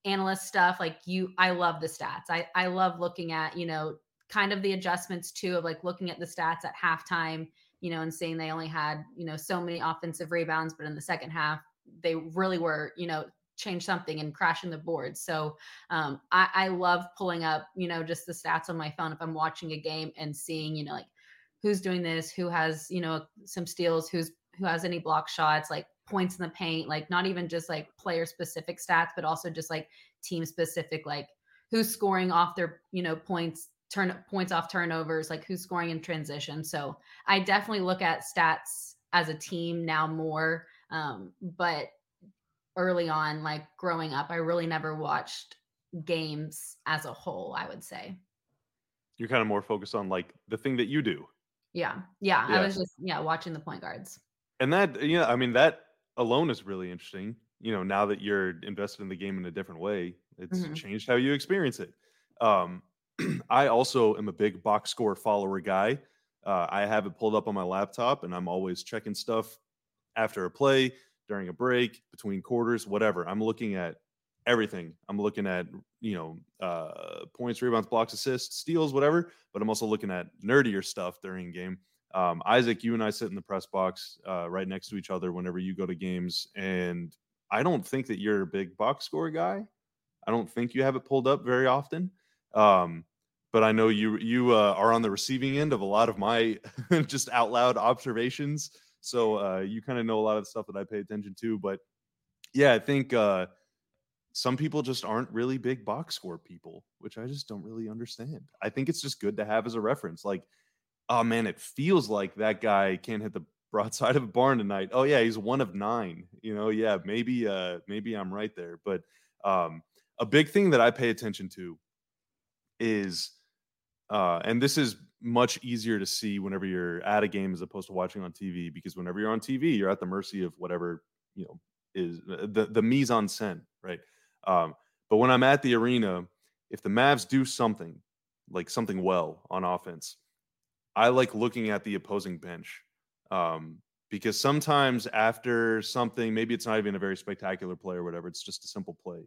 analyst stuff like you i love the stats i i love looking at you know kind of the adjustments too of like looking at the stats at halftime you know and seeing they only had you know so many offensive rebounds but in the second half they really were you know change something and crashing the board so um, I, I love pulling up you know just the stats on my phone if i'm watching a game and seeing you know like who's doing this who has you know some steals who's who has any block shots like points in the paint, like not even just like player specific stats, but also just like team specific, like who's scoring off their, you know, points, turn points off turnovers, like who's scoring in transition. So I definitely look at stats as a team now more. Um, but early on, like growing up, I really never watched games as a whole, I would say. You're kind of more focused on like the thing that you do. Yeah. Yeah. yeah. I was just, yeah, watching the point guards. And that, yeah, I mean, that alone is really interesting. You know, now that you're invested in the game in a different way, it's mm-hmm. changed how you experience it. Um, I also am a big box score follower guy. Uh, I have it pulled up on my laptop, and I'm always checking stuff after a play, during a break, between quarters, whatever. I'm looking at everything. I'm looking at you know uh, points, rebounds, blocks, assists, steals, whatever. But I'm also looking at nerdier stuff during game. Um, Isaac, you and I sit in the press box uh, right next to each other whenever you go to games, and I don't think that you're a big box score guy. I don't think you have it pulled up very often. Um, but I know you you uh, are on the receiving end of a lot of my just out loud observations. So uh, you kind of know a lot of the stuff that I pay attention to. But yeah, I think uh, some people just aren't really big box score people, which I just don't really understand. I think it's just good to have as a reference. Like oh man, it feels like that guy can't hit the broadside of a barn tonight. Oh yeah, he's one of nine. You know, yeah, maybe uh maybe I'm right there. But um a big thing that I pay attention to is uh and this is much easier to see whenever you're at a game as opposed to watching on TV because whenever you're on TV, you're at the mercy of whatever, you know, is uh, the the mise en scène, right? Um, but when I'm at the arena, if the Mavs do something like something well on offense, I like looking at the opposing bench. Um, because sometimes after something, maybe it's not even a very spectacular play or whatever, it's just a simple play.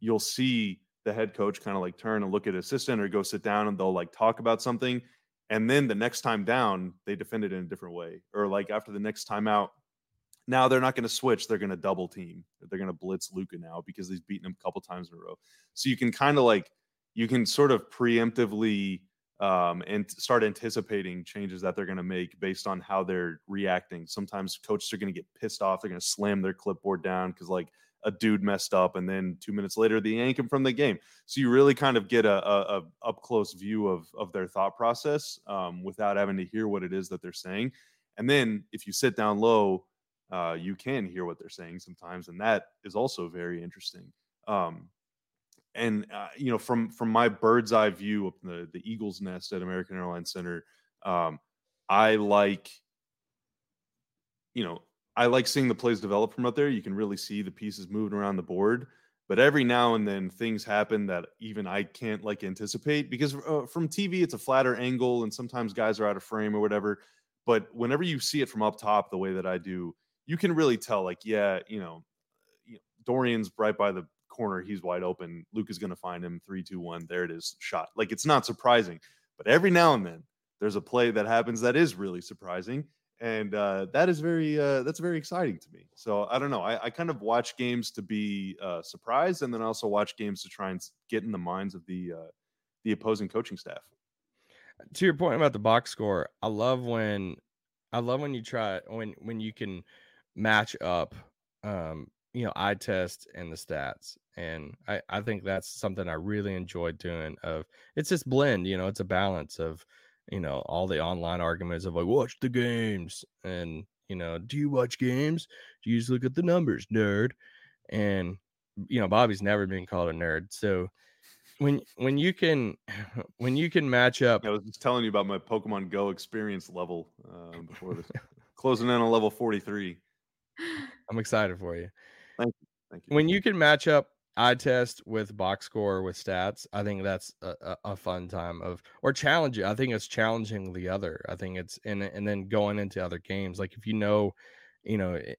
You'll see the head coach kind of like turn and look at assistant or go sit down and they'll like talk about something. And then the next time down, they defend it in a different way. Or like after the next time out, now they're not going to switch. They're going to double team. They're going to blitz Luka now because he's beaten him a couple times in a row. So you can kind of like, you can sort of preemptively um, and start anticipating changes that they're going to make based on how they're reacting. Sometimes coaches are going to get pissed off. They're going to slam their clipboard down because like a dude messed up, and then two minutes later they yank him from the game. So you really kind of get a, a, a up close view of of their thought process um, without having to hear what it is that they're saying. And then if you sit down low, uh, you can hear what they're saying sometimes, and that is also very interesting. Um, and uh, you know from from my bird's eye view of the the Eagles nest at American Airlines Center, um, I like you know I like seeing the plays develop from out there. You can really see the pieces moving around the board. But every now and then things happen that even I can't like anticipate because uh, from TV it's a flatter angle and sometimes guys are out of frame or whatever. But whenever you see it from up top the way that I do, you can really tell like yeah, you know, Dorian's right by the corner, he's wide open. Luke is going to find him. Three, two, one. There it is. Shot. Like it's not surprising, but every now and then there's a play that happens that is really surprising, and uh, that is very uh, that's very exciting to me. So I don't know. I, I kind of watch games to be uh, surprised, and then also watch games to try and get in the minds of the uh, the opposing coaching staff. To your point about the box score, I love when I love when you try when when you can match up um you know eye test and the stats and I, I think that's something i really enjoyed doing of it's this blend you know it's a balance of you know all the online arguments of like watch the games and you know do you watch games? Do you just look at the numbers nerd? And you know bobby's never been called a nerd so when when you can when you can match up i was just telling you about my pokemon go experience level uh, before this. Closing in on level 43 i'm excited for you. Thank you. Thank you. When you can match up eye test with box score with stats, I think that's a, a, fun time of or challenging. I think it's challenging the other. I think it's and and then going into other games. Like if you know, you know, it,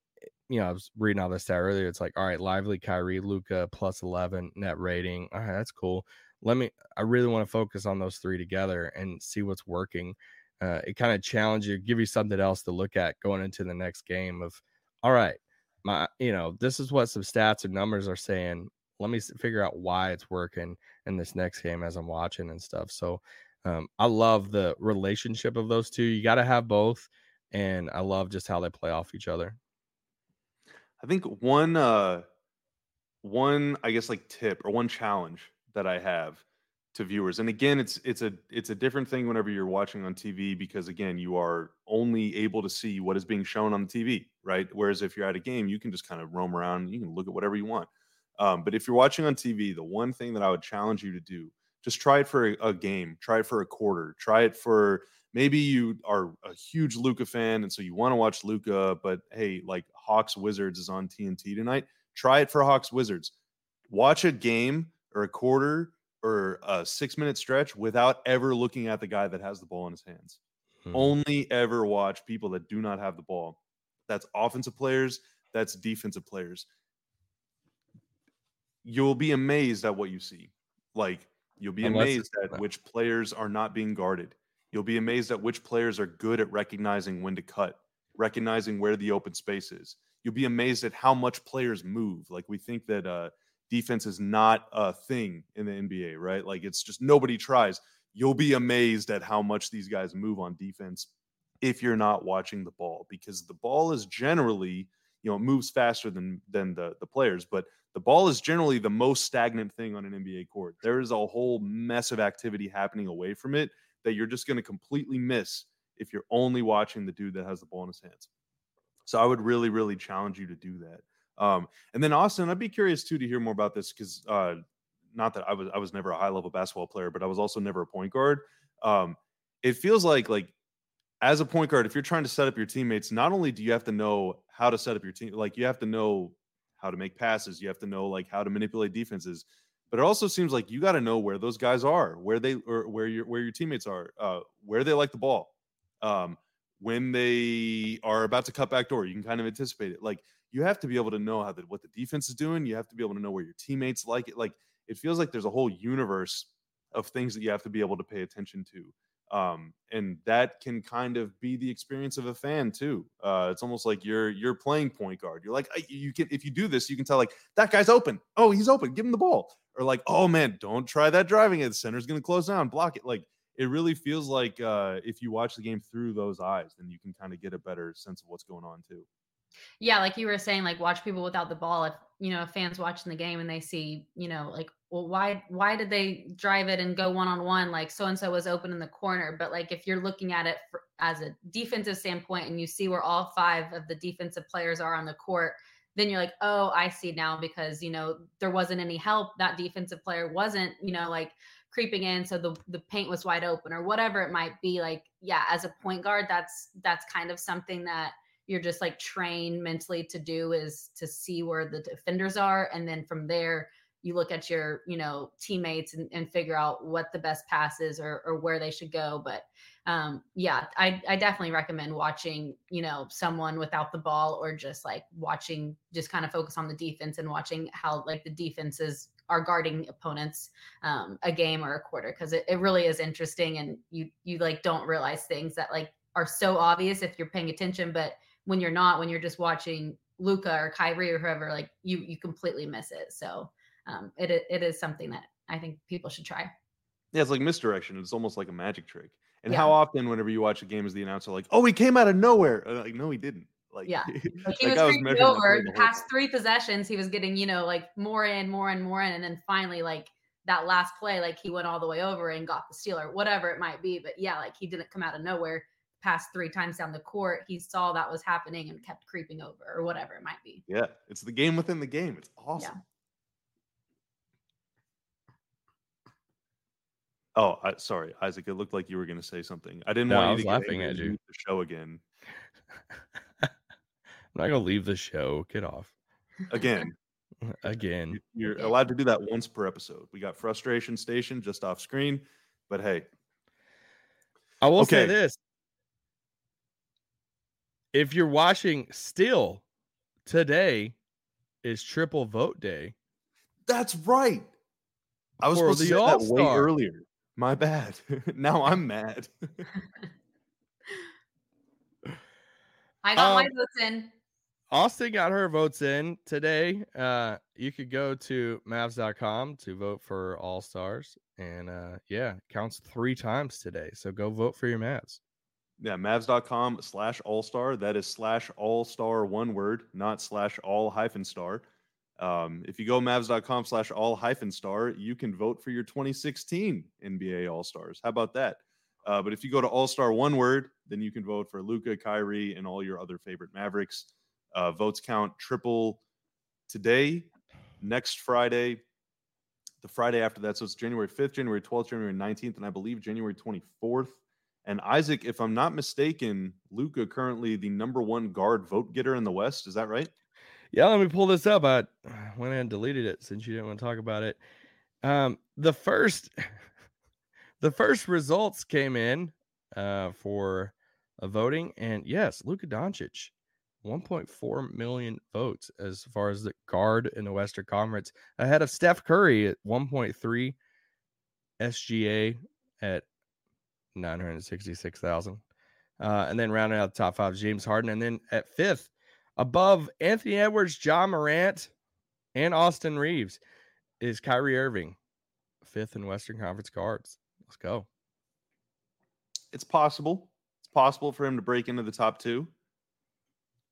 you know, I was reading all this stat earlier. It's like, all right, Lively Kyrie, Luka plus eleven net rating. All right, that's cool. Let me. I really want to focus on those three together and see what's working. Uh, it kind of challenge you, give you something else to look at going into the next game. Of all right, my you know this is what some stats or numbers are saying let me figure out why it's working in this next game as i'm watching and stuff so um, i love the relationship of those two you got to have both and i love just how they play off each other. I think one uh one i guess like tip or one challenge that i have to viewers and again it's it's a it's a different thing whenever you're watching on tv because again you are only able to see what is being shown on the tv right? Whereas if you're at a game you can just kind of roam around you can look at whatever you want um, but if you're watching on tv the one thing that i would challenge you to do just try it for a, a game try it for a quarter try it for maybe you are a huge Luka fan and so you want to watch Luka, but hey like hawks wizards is on tnt tonight try it for hawks wizards watch a game or a quarter or a six minute stretch without ever looking at the guy that has the ball in his hands. Hmm. Only ever watch people that do not have the ball. That's offensive players, that's defensive players. You'll be amazed at what you see. Like, you'll be Unless amazed at which players are not being guarded. You'll be amazed at which players are good at recognizing when to cut, recognizing where the open space is. You'll be amazed at how much players move. Like, we think that, uh, defense is not a thing in the NBA, right? Like it's just nobody tries. You'll be amazed at how much these guys move on defense if you're not watching the ball because the ball is generally, you know, it moves faster than than the the players, but the ball is generally the most stagnant thing on an NBA court. There is a whole mess of activity happening away from it that you're just going to completely miss if you're only watching the dude that has the ball in his hands. So I would really, really challenge you to do that. Um, and then Austyn, I'd be curious too to hear more about this because uh, not that I was I was never a high level basketball player, but I was also never a point guard. Um, it feels like like as a point guard, if you're trying to set up your teammates, not only do you have to know how to set up your team, like you have to know how to make passes, you have to know like how to manipulate defenses, but it also seems like you got to know where those guys are, where they or where your where your teammates are, uh, where they like the ball, um, when they are about to cut back door, you can kind of anticipate it. Like you have to be able to know how the what the defense is doing. You have to be able to know where your teammates like it. Like it feels like there's a whole universe of things that you have to be able to pay attention to. Um, and that can kind of be the experience of a fan too. Uh, it's almost like you're you're playing point guard. You're like you can if you do this, you can tell like that guy's open. Oh, he's open. Give him the ball. Or like, oh man, don't try that driving. The center's to close down. Block it. Like it really feels like uh, if you watch the game through those eyes, then you can kind of get a better sense of what's going on too. Yeah, like you were saying, like watch people without the ball. You know fans watching the game and they see, you know, like, well, why why did they drive it and go one on one? Like so and so was open in the corner. But like if you're looking at it for, as a defensive standpoint and you see where all five of the defensive players are on the court, then you're like, oh, I see now because you know there wasn't any help. That defensive player wasn't, you know, like creeping in so the the paint was wide open or whatever it might be like yeah as a point guard that's that's kind of something that you're just like trained mentally to do is to see where the defenders are and then from there you look at your you know teammates and, and figure out what the best pass is or, or where they should go. But um yeah I, I definitely recommend watching you know someone without the ball or just like watching just kind of focus on the defense and watching how like the defenses are guarding opponents um a game or a quarter because it, it really is interesting and you you like don't realize things that like are so obvious if you're paying attention but when you're not, when you're just watching Luka or Kyrie or whoever, like you you completely miss it. So um, it it is something that I think people should try. Yeah, it's like misdirection. It's almost like a magic trick. And yeah. how often, whenever you watch a game, is the announcer like, "Oh, he came out of nowhere"? like, no, he didn't. Like, yeah, like he was, was over the past three possessions. He was getting, you know, like more in, more and more in, and then finally, like that last play, like he went all the way over and got the steal or whatever it might be. But yeah, like he didn't come out of nowhere past three times down the court, he saw that was happening and kept creeping over or whatever it might be. Yeah, it's the game within the game. It's awesome. Yeah. Oh, I, sorry, Isaac. It looked like you were going to say something. I didn't no, want you I was to laughing at you. The show again. I'm not going to leave the show. Get off. Again. again. You're allowed to do that once per episode. We got frustration station just off screen, but hey. I will okay. say this: if you're watching still today is triple vote day. That's right. I was supposed to say that way earlier. My bad. now I'm mad. I got um, my votes in. Austyn got her votes in today. Uh, you could go to Mavs.com to vote for All Stars, and uh, yeah, counts three times today. So go vote for your Mavs. Yeah, Mavs.com slash all star. That is slash all star one word, not slash all hyphen star. Um, if you go Mavs.com slash all hyphen star, you can vote for your 2016 NBA All Stars. How about that? Uh, but if you go to All Star one word, then you can vote for Luka, Kyrie, and all your other favorite Mavericks. Uh, votes count triple today, next Friday, the Friday after that. So it's January 5th, January 12th, January 19th, and I believe January 24th. And Isaac, if I'm not mistaken, Luka currently the number one guard vote getter in the West. Is that right? Yeah, let me pull this up. I went and deleted it since you didn't want to talk about it. Um, the first, the first results came in uh, for a voting, and yes, Luka Doncic, 1.4 million votes as far as the guard in the Western Conference, ahead of Steph Curry at 1.3, SGA at 966,000. Uh, and then rounding out the top five, James Harden. And then at fifth, above Anthony Edwards, Ja Morant, and Austin Reaves is Kyrie Irving, fifth in Western Conference guards. Let's go. It's possible. It's possible for him to break into the top two.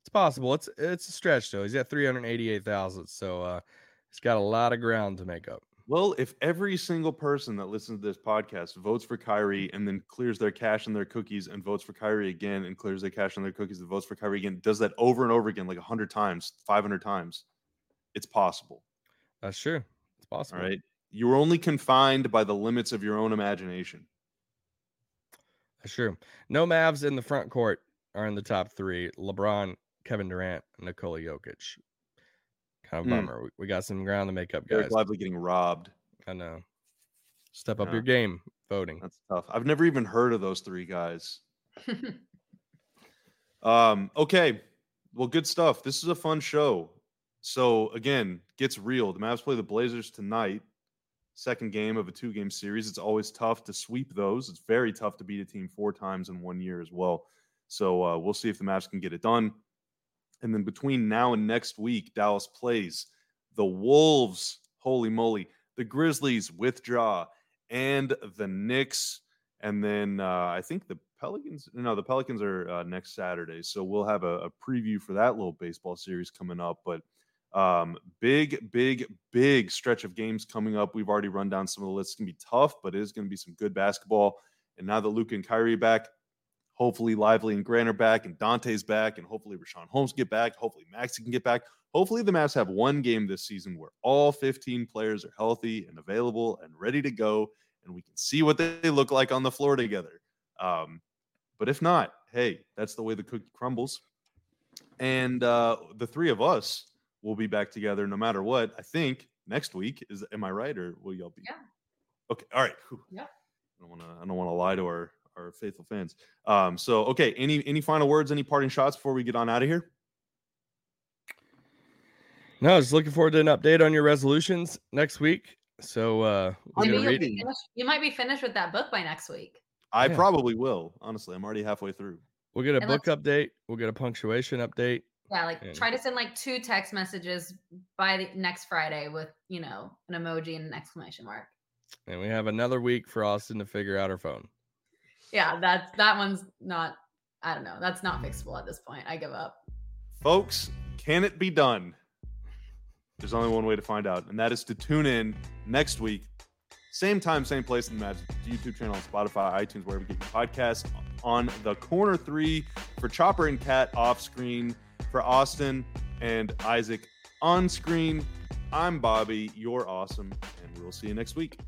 It's possible. It's it's a stretch though. He's at 388,000. So uh, he's got a lot of ground to make up. Well, if every single person that listens to this podcast votes for Kyrie mm. and then clears their cache and their cookies and votes for Kyrie again and clears their cache and their cookies and votes for Kyrie again, does that over and over again, like 100 times, 500 times, it's possible. That's true. It's possible. All right. You're only confined by the limits of your own imagination. That's true. No Mavs in the front court are in the top three LeBron, Kevin Durant, Nikola Jokic. Kind of mm. bummer. We, we, got some ground to make up, guys. Dereck Lively getting robbed. I know. Step up your game voting. That's tough. I've never even heard of those three guys. Um, okay. Well, good stuff. This is a fun show. So again, gets real. The Mavs play the Blazers tonight. Second game of a two-game series. It's always tough to sweep those. It's very tough to beat a team four times in one year as well. So uh, we'll see if the Mavs can get it done. And then between now and next week, Dallas plays the Wolves. Holy moly! The Grizzlies withdraw and the Knicks. And then uh, I think the Pelicans. No, the Pelicans are uh, next Saturday, so we'll have a, a, preview for that little baseball series coming up. But um, big, big, big stretch of games coming up. We've already run down some of the lists. It's gonna be tough, but it is gonna be some good basketball. And now that Luke and Kyrie back, hopefully Lively and Grant are back, and Dante's back, and hopefully Richaun Holmes get back. Hopefully Maxi can get back. Hopefully the Mavs have one game this season where all 15 players are healthy and available and ready to go, and we can see what they look like on the floor together. Um, but if not, hey, that's the way the cookie crumbles. And uh, the three of us will be back together no matter what. I think next week is. Am I right, or will y'all be? Yeah. Okay. All right. Yeah. I don't want to. I don't want to lie to our our faithful fans. Um. So okay. Any any final words? Any parting shots before we get on out of here? No, I was looking forward to an update on your resolutions next week. So uh, you, you might be finished with that book by next week. I yeah. probably will. Honestly, I'm already halfway through. We'll get a and book update. We'll get a punctuation update. Yeah, like and... try to send like two text messages by the next Friday with you know an emoji and an exclamation mark. And we have another week for Austyn to figure out her phone. Yeah, that's that one's not. I don't know. That's not fixable at this point. I give up. Folks, can it be done? There's only one way to find out, and that is to tune in next week same time, same place in the Magic YouTube channel, Spotify, iTunes, wherever you get your podcast. On the corner three for Chopper and Cat off screen, for Austyn and Isaac on screen. I'm Bobby. You're awesome, and we'll see you next week.